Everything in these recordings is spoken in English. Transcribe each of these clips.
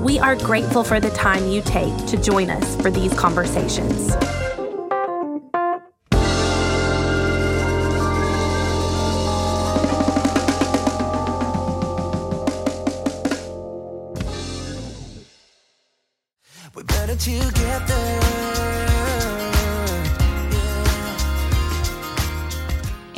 We are grateful for the time you take to join us for these conversations.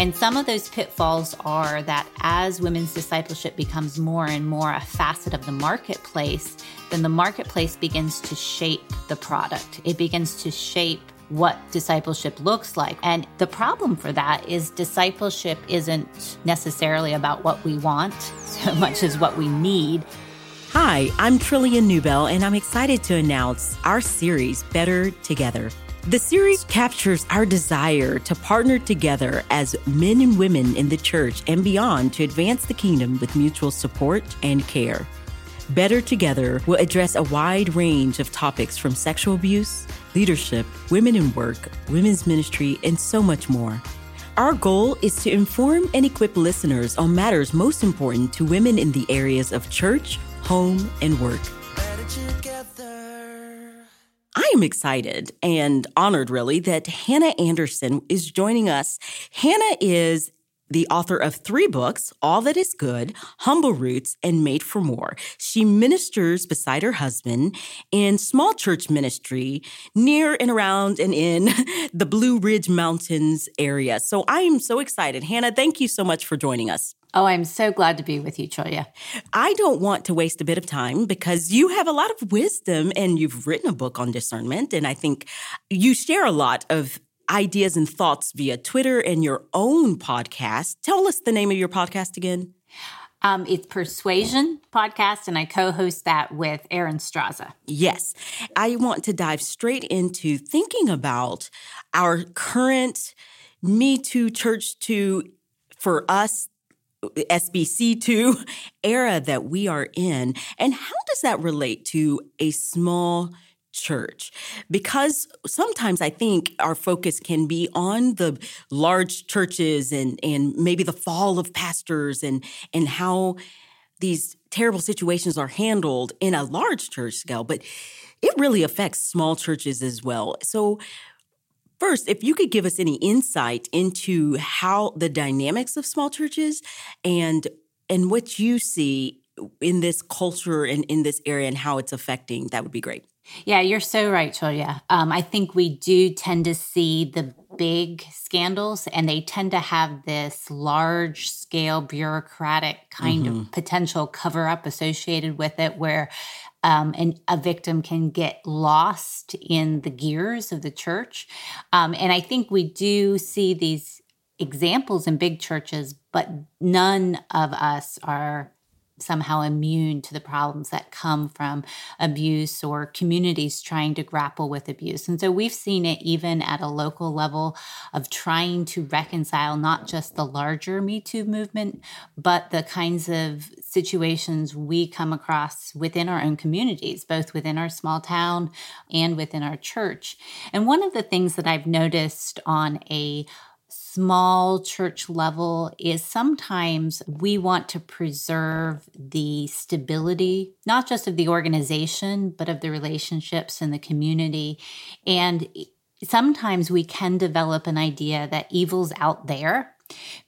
And some of those pitfalls are that as women's discipleship becomes more and more a facet of the marketplace, then the marketplace begins to shape the product. It begins to shape what discipleship looks like. And the problem for that is discipleship isn't necessarily about what we want so much as what we need. Hi, I'm Trillia Newbell, and I'm excited to announce our series, Better Together. The series captures our desire to partner together as men and women in the church and beyond to advance the kingdom with mutual support and care. Better Together will address a wide range of topics from sexual abuse, leadership, women in work, women's ministry, and so much more. Our goal is to inform and equip listeners on matters most important to women in the areas of church, home, and work. I am excited and honored, really, that Hannah Anderson is joining us. Hannah is the author of three books All That Is Good, Humble Roots, and Made for More. She ministers beside her husband in small church ministry near and around and in the Blue Ridge Mountains area. So I am so excited. Hannah, thank you so much for joining us. Oh, I'm so glad to be with you, Trillia. I don't want to waste a bit of time because you have a lot of wisdom and you've written a book on discernment. And I think you share a lot of ideas and thoughts via Twitter and your own podcast. Tell us the name of your podcast again. Um, it's Persuasion Podcast, and I co host that with Erin Straza. Yes, I want to dive straight into thinking about our current Me Too, Church Too, for us, SBC2 era that we are in. And how does that relate to a small church? Because sometimes I think our focus can be on the large churches and, and maybe the fall of pastors and, and how these terrible situations are handled in a large church scale. But it really affects small churches as well. So, First, if you could give us any insight into how the dynamics of small churches and and what you see in this culture and in this area and how it's affecting, that would be great. Yeah, you're so right, Trillia. Um, I think we do tend to see the big scandals, and they tend to have this large scale bureaucratic kind Mm-hmm. of potential cover up associated with it, where um, and a victim can get lost in the gears of the church. Um, and I think we do see these examples in big churches, but none of us are somehow immune to the problems that come from abuse or communities trying to grapple with abuse. And so we've seen it even at a local level of trying to reconcile not just the larger Me Too movement, but the kinds of situations we come across within our own communities, both within our small town and within our church. And one of the things that I've noticed on a small church level is sometimes we want to preserve the stability, not just of the organization, but of the relationships in the community. And sometimes we can develop an idea that evil's out there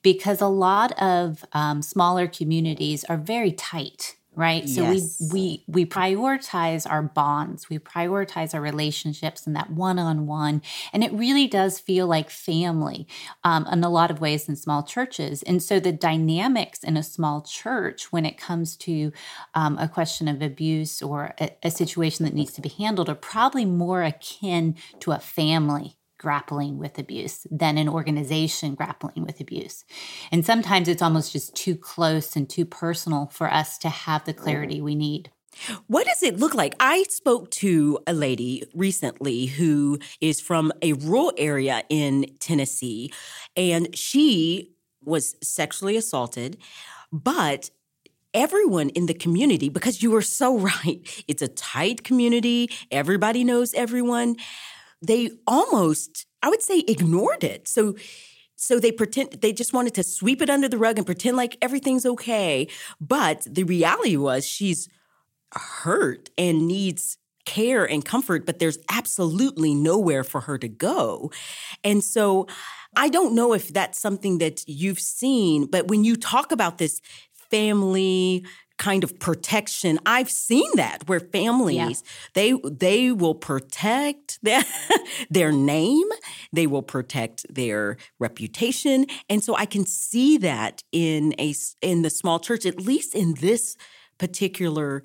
because a lot of um, smaller communities are very tight right so Yes. we we we prioritize our bonds we prioritize our relationships and that one-on-one and it really does feel like family um, in a lot of ways in small churches and so the dynamics in a small church when it comes to um, a question of abuse or a, a situation that needs to be handled are probably more akin to a family grappling with abuse than an organization grappling with abuse. And sometimes it's almost just too close and too personal for us to have the clarity we need. What does it look like? I spoke to a lady recently who is from a rural area in Tennessee, and she was sexually assaulted, but everyone in the community, because you were so right, it's a tight community, everybody knows everyone, they almost, I would say, ignored it. So so they pretend they just wanted to sweep it under the rug and pretend like everything's okay. But the reality was she's hurt and needs care and comfort, but there's absolutely nowhere for her to go. And so I don't know if that's something that you've seen, but when you talk about this family kind of protection i've seen that where families yeah. they they will protect their, their name they will protect their reputation and so i can see that in a in the small church at least in this particular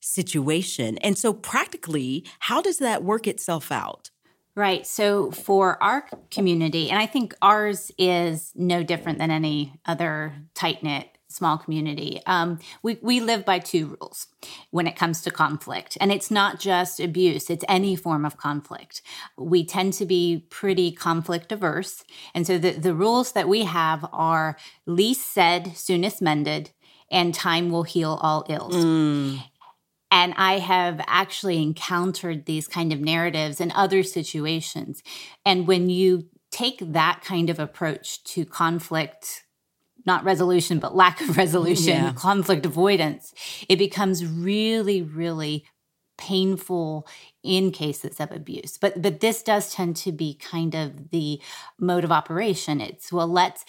situation. And so, practically, how does that work itself out? Right. So, for our community, and I think ours is no different than any other tight knit small community, um, we, we live by two rules when it comes to conflict. And it's not just abuse, it's any form of conflict. We tend to be pretty conflict averse. And so, the, the rules that we have are least said, soonest mended, and time will heal all ills. Mm. And I have actually encountered these kind of narratives in other situations. And when you take that kind of approach to conflict, not resolution, but lack of resolution, yeah. conflict avoidance, it becomes really, really painful in cases of abuse but but this does tend to be kind of the mode of operation it's well let's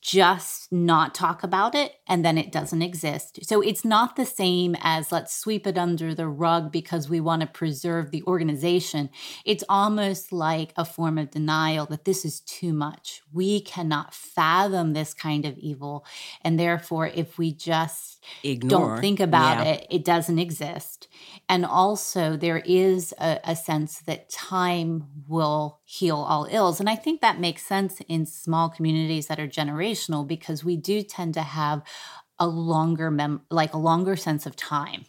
just not talk about it and then it doesn't exist. So it's not the same as let's sweep it under the rug because we want to preserve the organization. It's almost like a form of denial that this is too much. We cannot fathom this kind of evil. And therefore, if we just Ignore. don't think about yeah. it, it doesn't exist. And also, there is a, a sense that time will heal all ills. And I think that makes sense in small communities that are generational because we do tend to have a longer mem like a longer sense of time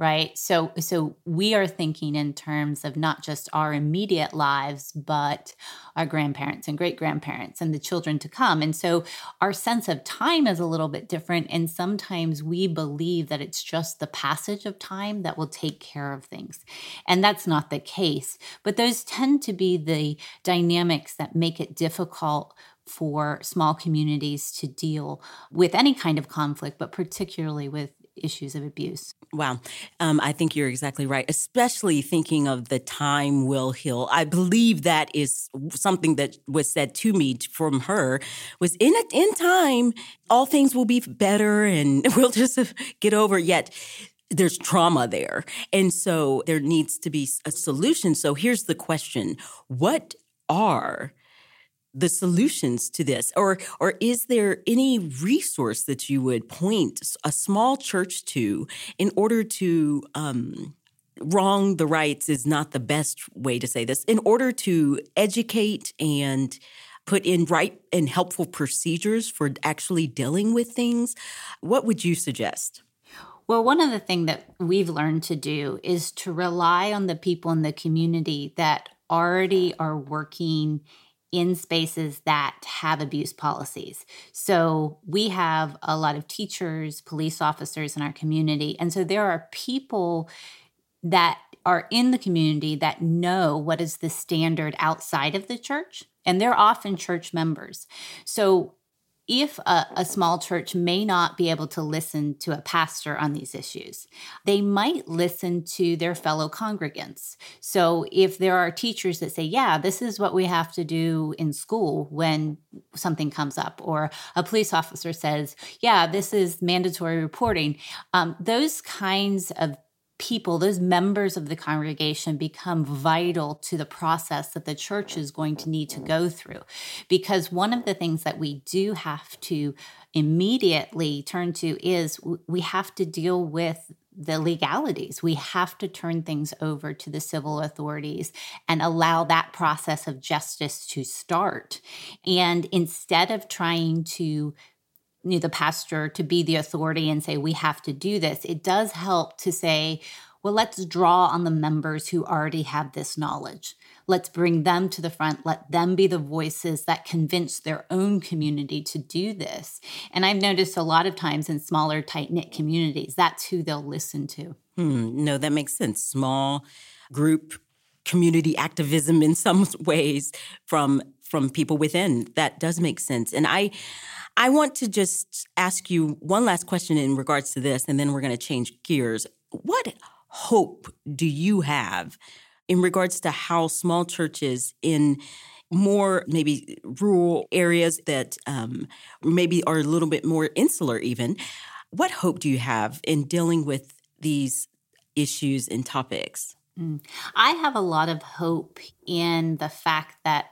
right? So so we are thinking in terms of not just our immediate lives but our grandparents and great grandparents and the children to come. And so our sense of time is a little bit different and sometimes we believe that it's just the passage of time that will take care of things. And that's not the case but those tend to be the dynamics that make it difficult for small communities to deal with any kind of conflict, but particularly with issues of abuse. Wow. Um, I think you're exactly right, especially thinking of the time will heal. I believe that is something that was said to me from her was in a, in time, all things will be better and we'll just get over. Yet there's trauma there. And so there needs to be a solution. So here's the question. What are the solutions to this? Or or is there any resource that you would point a small church to in order to um, wrong the rights is not the best way to say this in order to educate and put in right and helpful procedures for actually dealing with things? What would you suggest? Well, one of the things that we've learned to do is to rely on the people in the community that already are working in spaces that have abuse policies. So we have a lot of teachers, police officers in our community. And so there are people that are in the community that know what is the standard outside of the church. And they're often church members. So if a, a, small church may not be able to listen to a pastor on these issues, they might listen to their fellow congregants. So if there are teachers that say, yeah, this is what we have to do in school when something comes up, or a police officer says, yeah, this is mandatory reporting, um, those kinds of people, those members of the congregation become vital to the process that the church is going to need to go through. Because one of the things that we do have to immediately turn to is we have to deal with the legalities. We have to turn things over to the civil authorities and allow that process of justice to start. And instead of trying to you know, the pastor to be the authority and say, we have to do this. It does help to say, well, let's draw on the members who already have this knowledge. Let's bring them to the front. Let them be the voices that convince their own community to do this. And I've noticed a lot of times in smaller, tight knit communities, that's who they'll listen to. Hmm, no, that makes sense. Small group community activism in some ways from from people within. That does make sense. And I I want to just ask you one last question in regards to this, and then we're going to change gears. What hope do you have in regards to how small churches in more maybe rural areas that um, maybe are a little bit more insular, even? What hope do you have in dealing with these issues and topics? Mm. I have a lot of hope in the fact that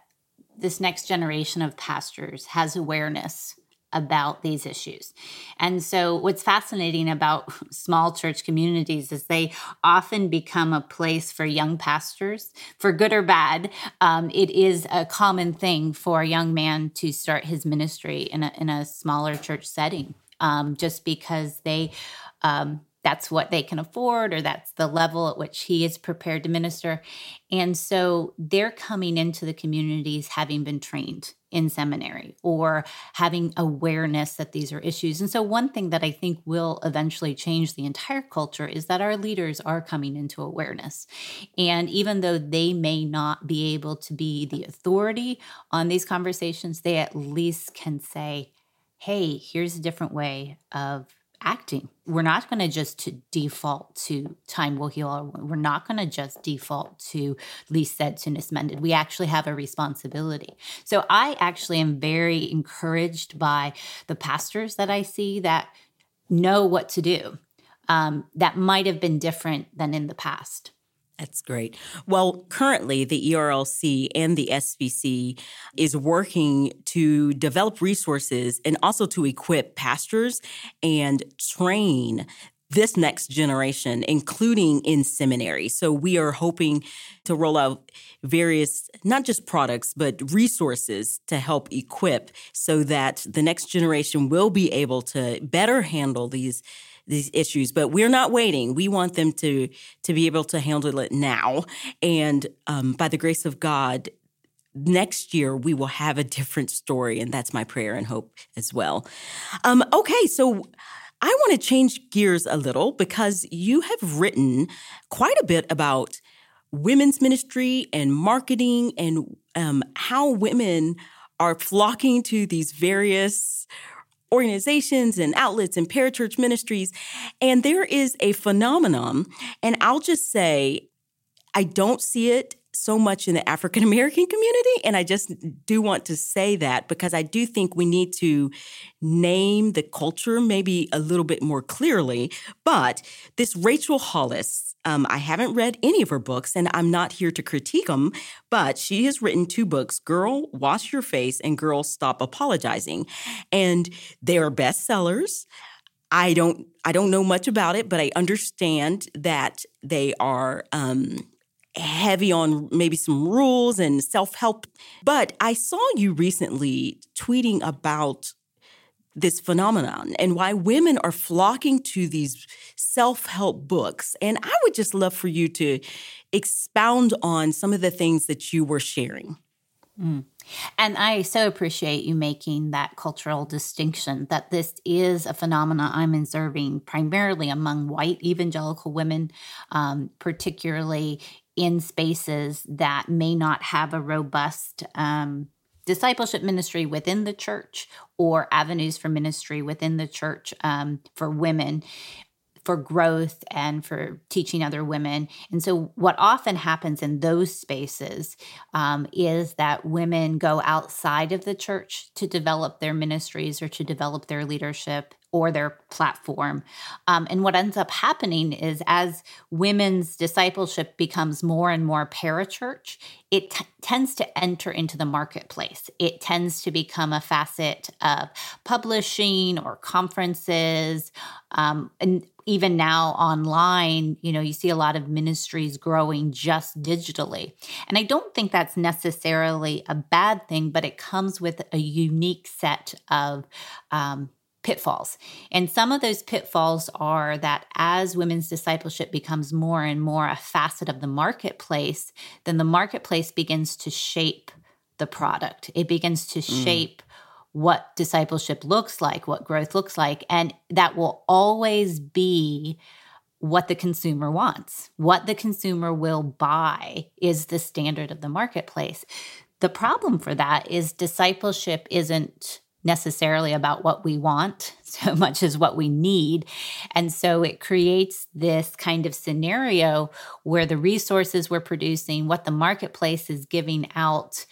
this next generation of pastors has awareness about these issues. And so, what's fascinating about small church communities is they often become a place for young pastors, for good or bad. Um, it is a common thing for a young man to start his ministry in a, in a smaller church setting, um, just because they um, that's what they can afford or that's the level at which he is prepared to minister. And so they're coming into the communities having been trained in seminary or having awareness that these are issues. And so, one thing that I think will eventually change the entire culture is that our leaders are coming into awareness. And even though they may not be able to be the authority on these conversations, they at least can say, hey, here's a different way of acting. We're not going to just default to time will heal. We're not going to just default to least said, soonest mended. We actually have a responsibility. So I actually am very encouraged by the pastors that I see that know what to do. Um, that might have been different than in the past. That's great. Well, currently, the ERLC and the SBC is working to develop resources and also to equip pastors and train this next generation, including in seminary. So we are hoping to roll out various, not just products, but resources to help equip so that the next generation will be able to better handle these these issues but we're not waiting. We want them to to be able to handle it now. And um, by the grace of god next year we will have a different story and that's my prayer and hope as well. Um, okay so i want to change gears a little because you have written quite a bit about women's ministry and marketing and um, how women are flocking to these various organizations and outlets and parachurch ministries. And there is a phenomenon, and I'll just say, I don't see it so much in the African American community. And I just do want to say that because I do think we need to name the culture maybe a little bit more clearly. But this Rachel Hollis, um, I haven't read any of her books and I'm not here to critique them, but she has written two books Girl, Wash Your Face, and Girl, Stop Apologizing. And they are bestsellers. I don't I don't know much about it, but I understand that they are um, heavy on maybe some rules and self help. But I saw you recently tweeting about this phenomenon and why women are flocking to these self help books. And I would just love for you to expound on some of the things that you were sharing. Mm. And I so appreciate you making that cultural distinction that this is a phenomenon I'm observing primarily among white evangelical women, um, particularly in spaces that may not have a robust um, discipleship ministry within the church or avenues for ministry within the church um, for women for growth and for teaching other women. And so, what often happens in those spaces um, is that women go outside of the church to develop their ministries or to develop their leadership or their platform. Um, and what ends up happening is as women's discipleship becomes more and more parachurch, it t- tends to enter into the marketplace. It tends to become a facet of publishing or conferences. Um, and even now online, you know, you see a lot of ministries growing just digitally. And I don't think that's necessarily a bad thing, but it comes with a unique set of um, pitfalls. And some of those pitfalls are that as women's discipleship becomes more and more a facet of the marketplace, then the marketplace begins to shape the product. It begins to shape what discipleship looks like, what growth looks like. And that will always be what the consumer wants. What the consumer will buy is the standard of the marketplace. The problem for that is discipleship isn't necessarily about what we want so much as what we need. And so it creates this kind of scenario where the resources we're producing, what the marketplace is giving out,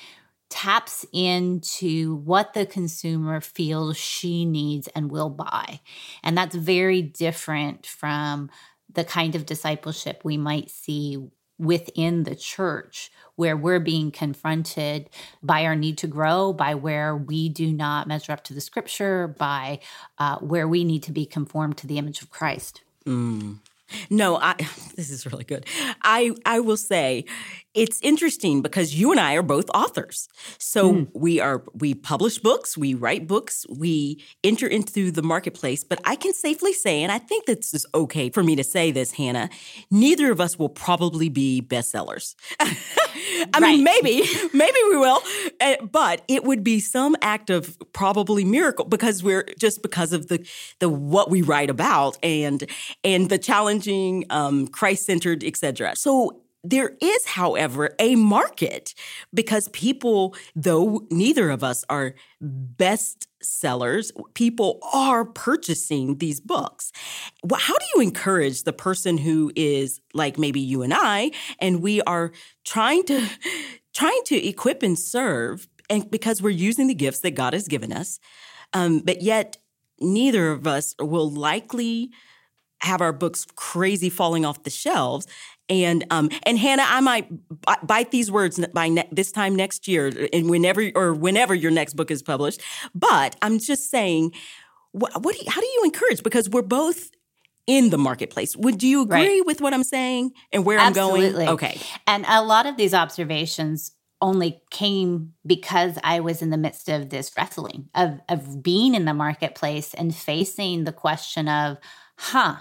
taps into what the consumer feels she needs and will buy. And that's very different from the kind of discipleship we might see within the church where we're being confronted by our need to grow, by where we do not measure up to the scripture, by uh, where we need to be conformed to the image of Christ. Mm. No, I this is really good. I I will say it's interesting because you and I are both authors. So mm. we are we publish books, we write books, we enter into the marketplace, but I can safely say and I think this is okay for me to say this, Hannah, neither of us will probably be bestsellers. I right. mean, maybe, maybe we will, eh, but it would be some act of probably miracle because we're just because of the the what we write about and and the challenging, um, Christ centered, etc. So there is, however, a market because people, though neither of us are best sellers, people are purchasing these books. How do you encourage the person who is like maybe you and I, and we are trying to trying to equip and serve, and because we're using the gifts that God has given us, um, but yet neither of us will likely have our books crazy falling off the shelves and um and Hannah, I might bite these words by ne- this time next year, and whenever or whenever your next book is published. But I'm just saying, what, what do you, how do you encourage? Because we're both in the marketplace. Would you agree right. with what I'm saying and where Absolutely. I'm going? Okay. And a lot of these observations only came because I was in the midst of this wrestling of of being in the marketplace and facing the question of, huh,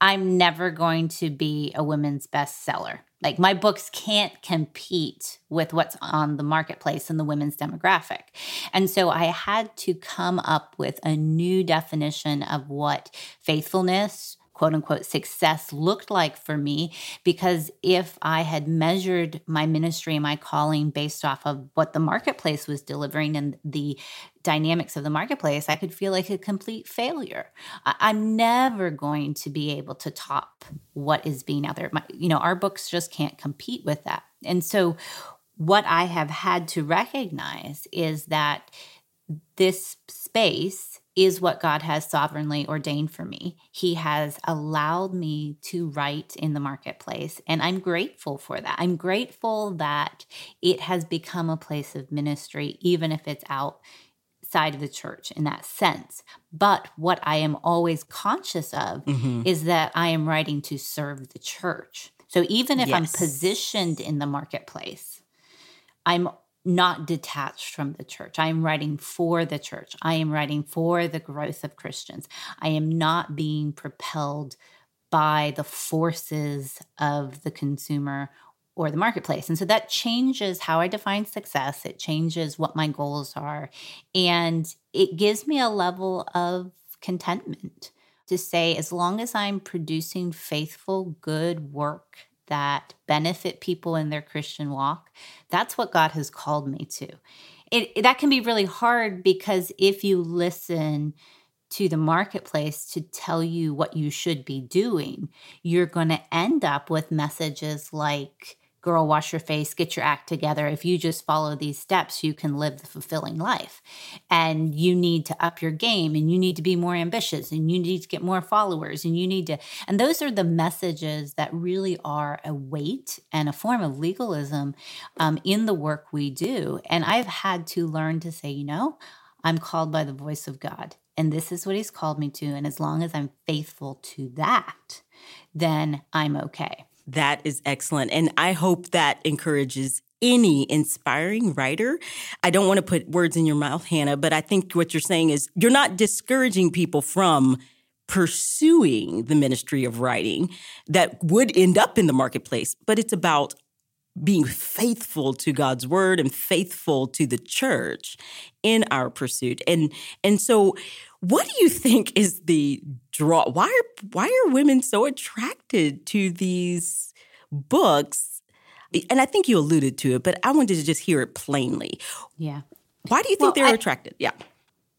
I'm never going to be a women's bestseller. Like my books can't compete with what's on the marketplace in the women's demographic. And so I had to come up with a new definition of what faithfulness, quote unquote success looked like for me because if I had measured my ministry and my calling based off of what the marketplace was delivering and the dynamics of the marketplace, I could feel like a complete failure. I'm never going to be able to top what is being out there. My, you know, our books just can't compete with that. And so, what I have had to recognize is that this space is what God has sovereignly ordained for me. He has allowed me to write in the marketplace, and I'm grateful for that. I'm grateful that it has become a place of ministry, even if it's outside of the church in that sense. But what I am always conscious of mm-hmm. is that I am writing to serve the church. So even if yes. I'm positioned in the marketplace, I'm not detached from the church. I am writing for the church. I am writing for the growth of Christians. I am not being propelled by the forces of the consumer or the marketplace. And so that changes how I define success. It changes what my goals are. And it gives me a level of contentment to say, as long as I'm producing faithful, good work that benefit people in their Christian walk, that's what God has called me to. It, that can be really hard because if you listen to the marketplace to tell you what you should be doing, you're going to end up with messages like, girl, wash your face, get your act together. If you just follow these steps, you can live the fulfilling life. And you need to up your game and you need to be more ambitious and you need to get more followers and you need to. And those are the messages that really are a weight and a form of legalism um, in the work we do. And I've had to learn to say, you know, I'm called by the voice of God. And this is what he's called me to. And as long as I'm faithful to that, then I'm okay. That is excellent. And I hope that encourages any inspiring writer. I don't want to put words in your mouth, Hannah, but I think what you're saying is you're not discouraging people from pursuing the ministry of writing that would end up in the marketplace, but it's about being faithful to God's word and faithful to the church in our pursuit. And and so what do you think is the draw why are why are women so attracted to these books? And I think you alluded to it, but I wanted to just hear it plainly. Yeah. Why do you think Well, they're I- attracted? Yeah.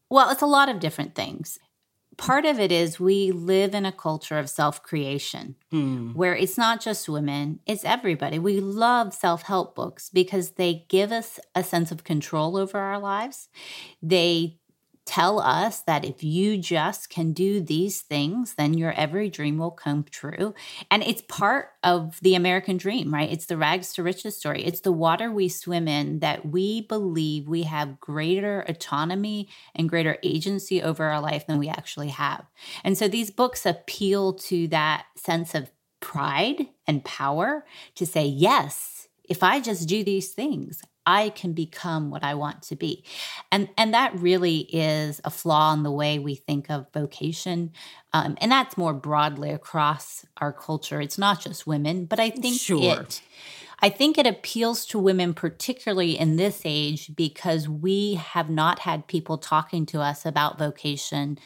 Well, it's a lot of different things. Part of it is we live in a culture of self creation hmm. where it's not just women, it's everybody. We love self help books because they give us a sense of control over our lives. They tell us that if you just can do these things, then your every dream will come true. And it's part of the American dream, right? It's the rags to riches story. It's the water we swim in that we believe we have greater autonomy and greater agency over our life than we actually have. And so these books appeal to that sense of pride and power to say, yes, if I just do these things, I can become what I want to be. And and that really is a flaw in the way we think of vocation. Um, and that's more broadly across our culture. It's not just women, but I think Sure. it I think it appeals to women, particularly in this age, because we have not had people talking to us about vocation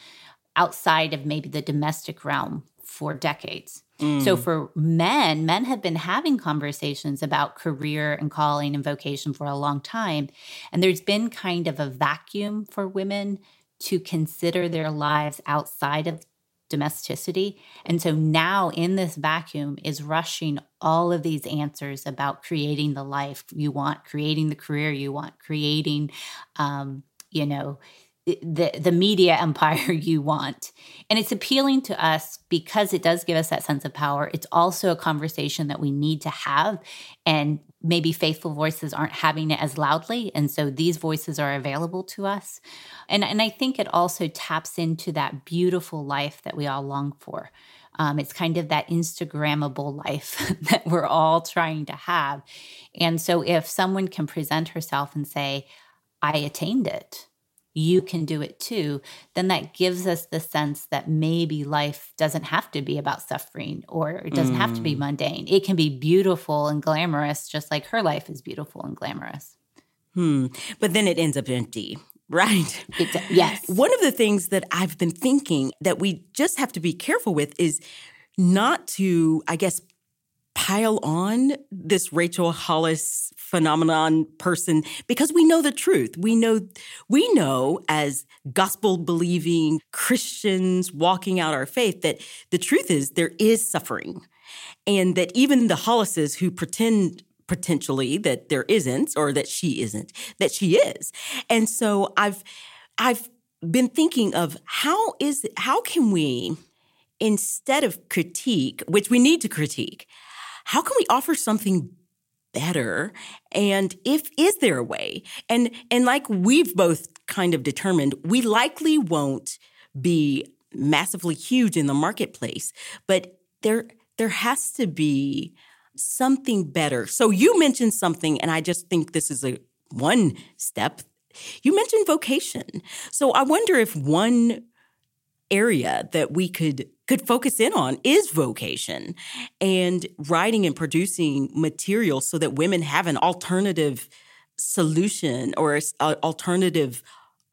outside of maybe the domestic realm for decades. So for men, men have been having conversations about career and calling and vocation for a long time. And there's been kind of a vacuum for women to consider their lives outside of domesticity. And so now in this vacuum is rushing all of these answers about creating the life you want, creating the career you want, creating um, you know, the the media empire you want. And it's appealing to us because it does give us that sense of power. It's also a conversation that we need to have and maybe faithful voices aren't having it as loudly and so these voices are available to us. And and I think it also taps into that beautiful life that we all long for. Um, it's kind of that Instagrammable life that we're all trying to have. And so if someone can present herself and say, I attained it, you can do it too, then that gives us the sense that maybe life doesn't have to be about suffering or it doesn't have to be mundane. It can be beautiful and glamorous, just like her life is beautiful and glamorous. Hmm. But then it ends up empty, right? It's, yes. One of the things that I've been thinking that we just have to be careful with is not to, I guess, pile on this Rachel Hollis phenomenon person because we know the truth. We know we know as gospel believing Christians walking out our faith that the truth is there is suffering. And that even the Hollises who pretend potentially that there isn't or that she isn't, that she is. And so I've I've been thinking of how is how can we instead of critique, which we need to critique, how can we offer something better? And if is there a way? And and like we've both kind of determined we likely won't be massively huge in the marketplace but there there has to be something better. So you mentioned something and i just think this is a one step. You mentioned vocation. So i wonder if one area that we could could focus in on is vocation and writing and producing material so that women have an alternative solution or alternative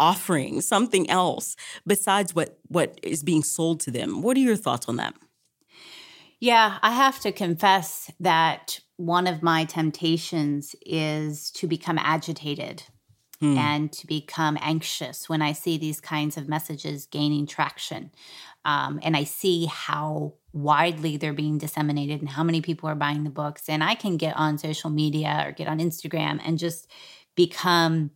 offering something else besides what what is being sold to them. What are your thoughts on that? Yeah, I have to confess that one of my temptations is to become agitated hmm. and to become anxious when I see these kinds of messages gaining traction. Um, and I see how widely they're being disseminated and how many people are buying the books. And I can get on social media or get on Instagram and just become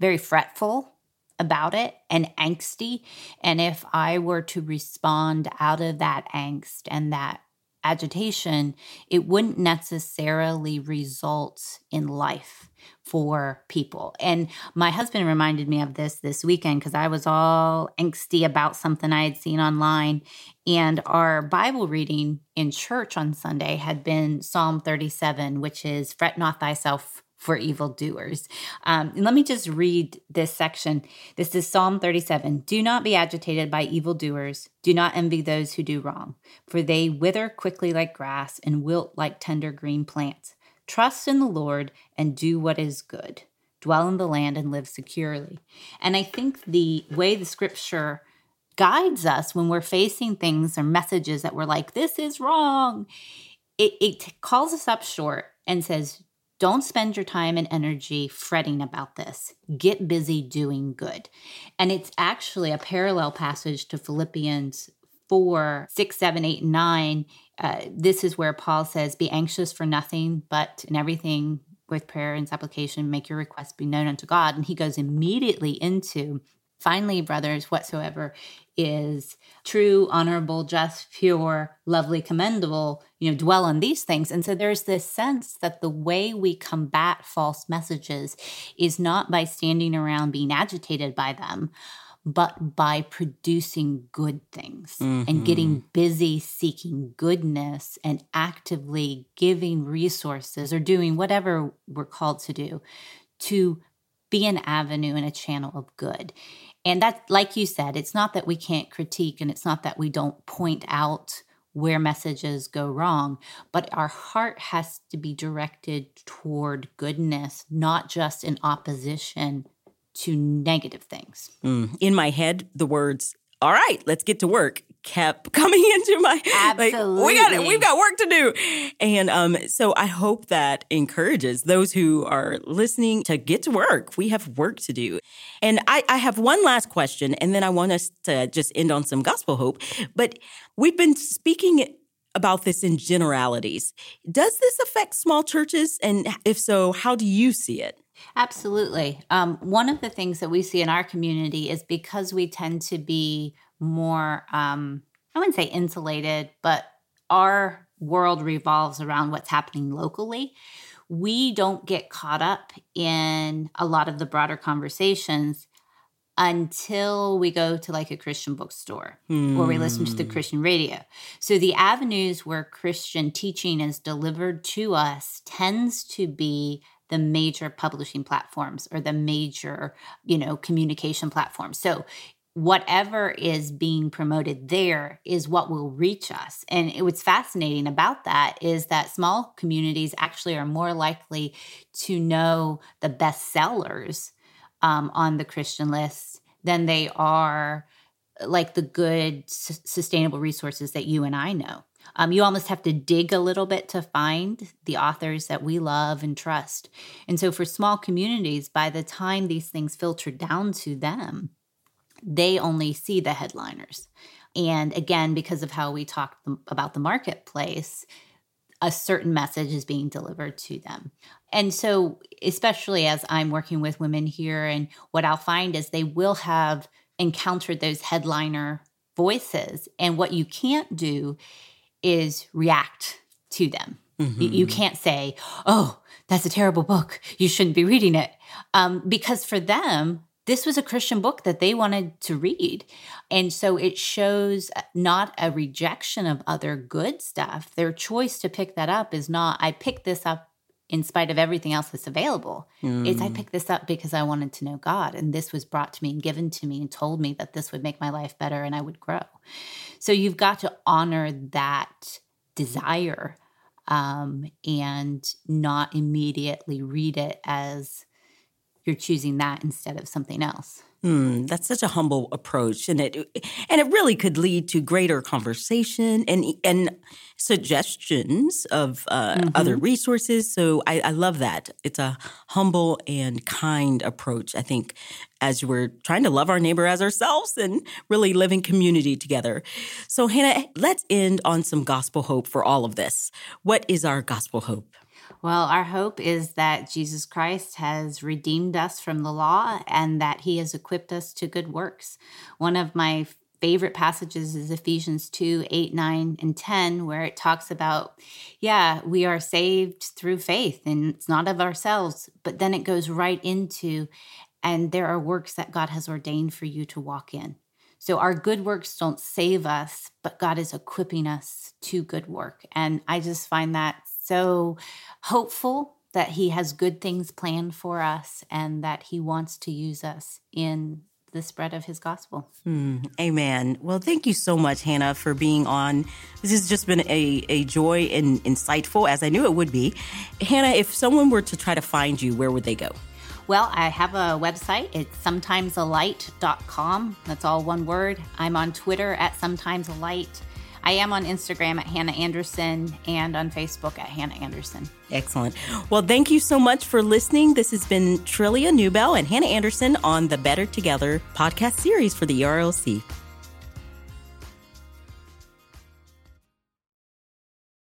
very fretful about it and angsty. And if I were to respond out of that angst and that agitation, it wouldn't necessarily result in life for people. And my husband reminded me of this this weekend because I was all angsty about something I had seen online. And our Bible reading in church on Sunday had been Psalm 37, which is Fret not thyself for evildoers. Um, let me just read this section. This is Psalm 37. Do not be agitated by evildoers. Do not envy those who do wrong, for they wither quickly like grass and wilt like tender green plants. Trust in the Lord and do what is good. Dwell in the land and live securely. And I think the way the scripture guides us when we're facing things or messages that we're like, this is wrong, it, it calls us up short and says, don't spend your time and energy fretting about this. Get busy doing good. And it's actually a parallel passage to Philippians 4 6, 7, 8, 9. Uh, this is where Paul says, Be anxious for nothing, but in everything with prayer and supplication, make your requests be known unto God. And he goes immediately into Finally, brothers, whatsoever is true, honorable, just, pure, lovely, commendable, you know, dwell on these things. And so there's this sense that the way we combat false messages is not by standing around being agitated by them, but by producing good things mm-hmm. and getting busy seeking goodness and actively giving resources or doing whatever we're called to do to be an avenue and a channel of good. And that, like you said, it's not that we can't critique and it's not that we don't point out where messages go wrong, but our heart has to be directed toward goodness, not just in opposition to negative things. Mm. In my head, the words all right, let's get to work kept coming into my Absolutely. like we got it we've got work to do. And um so i hope that encourages those who are listening to get to work. We have work to do. And i i have one last question and then i want us to just end on some gospel hope. But we've been speaking about this in generalities. Does this affect small churches? And if so how do you see it Absolutely. Um, one of the things that we see in our community is because we tend to be more, um, I wouldn't say insulated, but our world revolves around what's happening locally. We don't get caught up in a lot of the broader conversations until we go to like a Christian bookstore mm. or we listen to the hmm. Christian radio. So the avenues where Christian teaching is delivered to us tends to be the major publishing platforms or the major, you know, communication platforms. So whatever is being promoted there is what will reach us. And what's fascinating about that is that small communities actually are more likely to know the best sellers um, on the Christian list than they are like the good, s- sustainable resources that you and I know. Um, you almost have to dig a little bit to find the authors that we love and trust. And so, for small communities, by the time these things filter down to them, they only see the headliners. And again, because of how we talked about the marketplace, a certain message is being delivered to them. And so, especially as I'm working with women here, and what I'll find is they will have encountered those headliner voices. And what you can't do is react to them. Mm-hmm. You, can't say, oh, that's a terrible book. You shouldn't be reading it. Um, because for them, this was a Christian book that they wanted to read. And so it shows not a rejection of other good stuff. Their choice to pick that up is not, I picked this up in spite of everything else that's available. Mm. It's I picked this up because I wanted to know God. And this was brought to me and given to me and told me that this would make my life better and I would grow. So you've got to honor that desire um, and not immediately read it as you're choosing that instead of something else. Mm, that's such a humble approach, and it and it really could lead to greater conversation and and suggestions of uh, mm-hmm. other resources. So I, I, love that. It's a humble and kind approach. I think as we're trying to love our neighbor as ourselves and really live in community together. So Hannah, let's end on some gospel hope for all of this. What is our gospel hope? Well, our hope is that Jesus Christ has redeemed us from the law and that he has equipped us to good works. One of my favorite passages is Ephesians 2 8, 9, and 10, where it talks about, yeah, we are saved through faith and it's not of ourselves. But then it goes right into, and there are works that God has ordained for you to walk in. So our good works don't save us, but God is equipping us to good work. And I just find that so hopeful that He has good things planned for us and that He wants to use us in the spread of his gospel. Mm, amen. Well, thank you so much, Hannah, for being on. This has just been a, a joy and insightful, as I knew it would be. Hannah, if someone were to try to find you, where would they go? Well, I have a website. It's sometimesalight.com. That's all one word. I'm on Twitter at sometimesalight. I am on Instagram at Hannah Anderson and on Facebook at Hannah Anderson. Excellent. Well, thank you so much for listening. This has been Trillia Newbell and Hannah Anderson on the Better Together podcast series for the ERLC.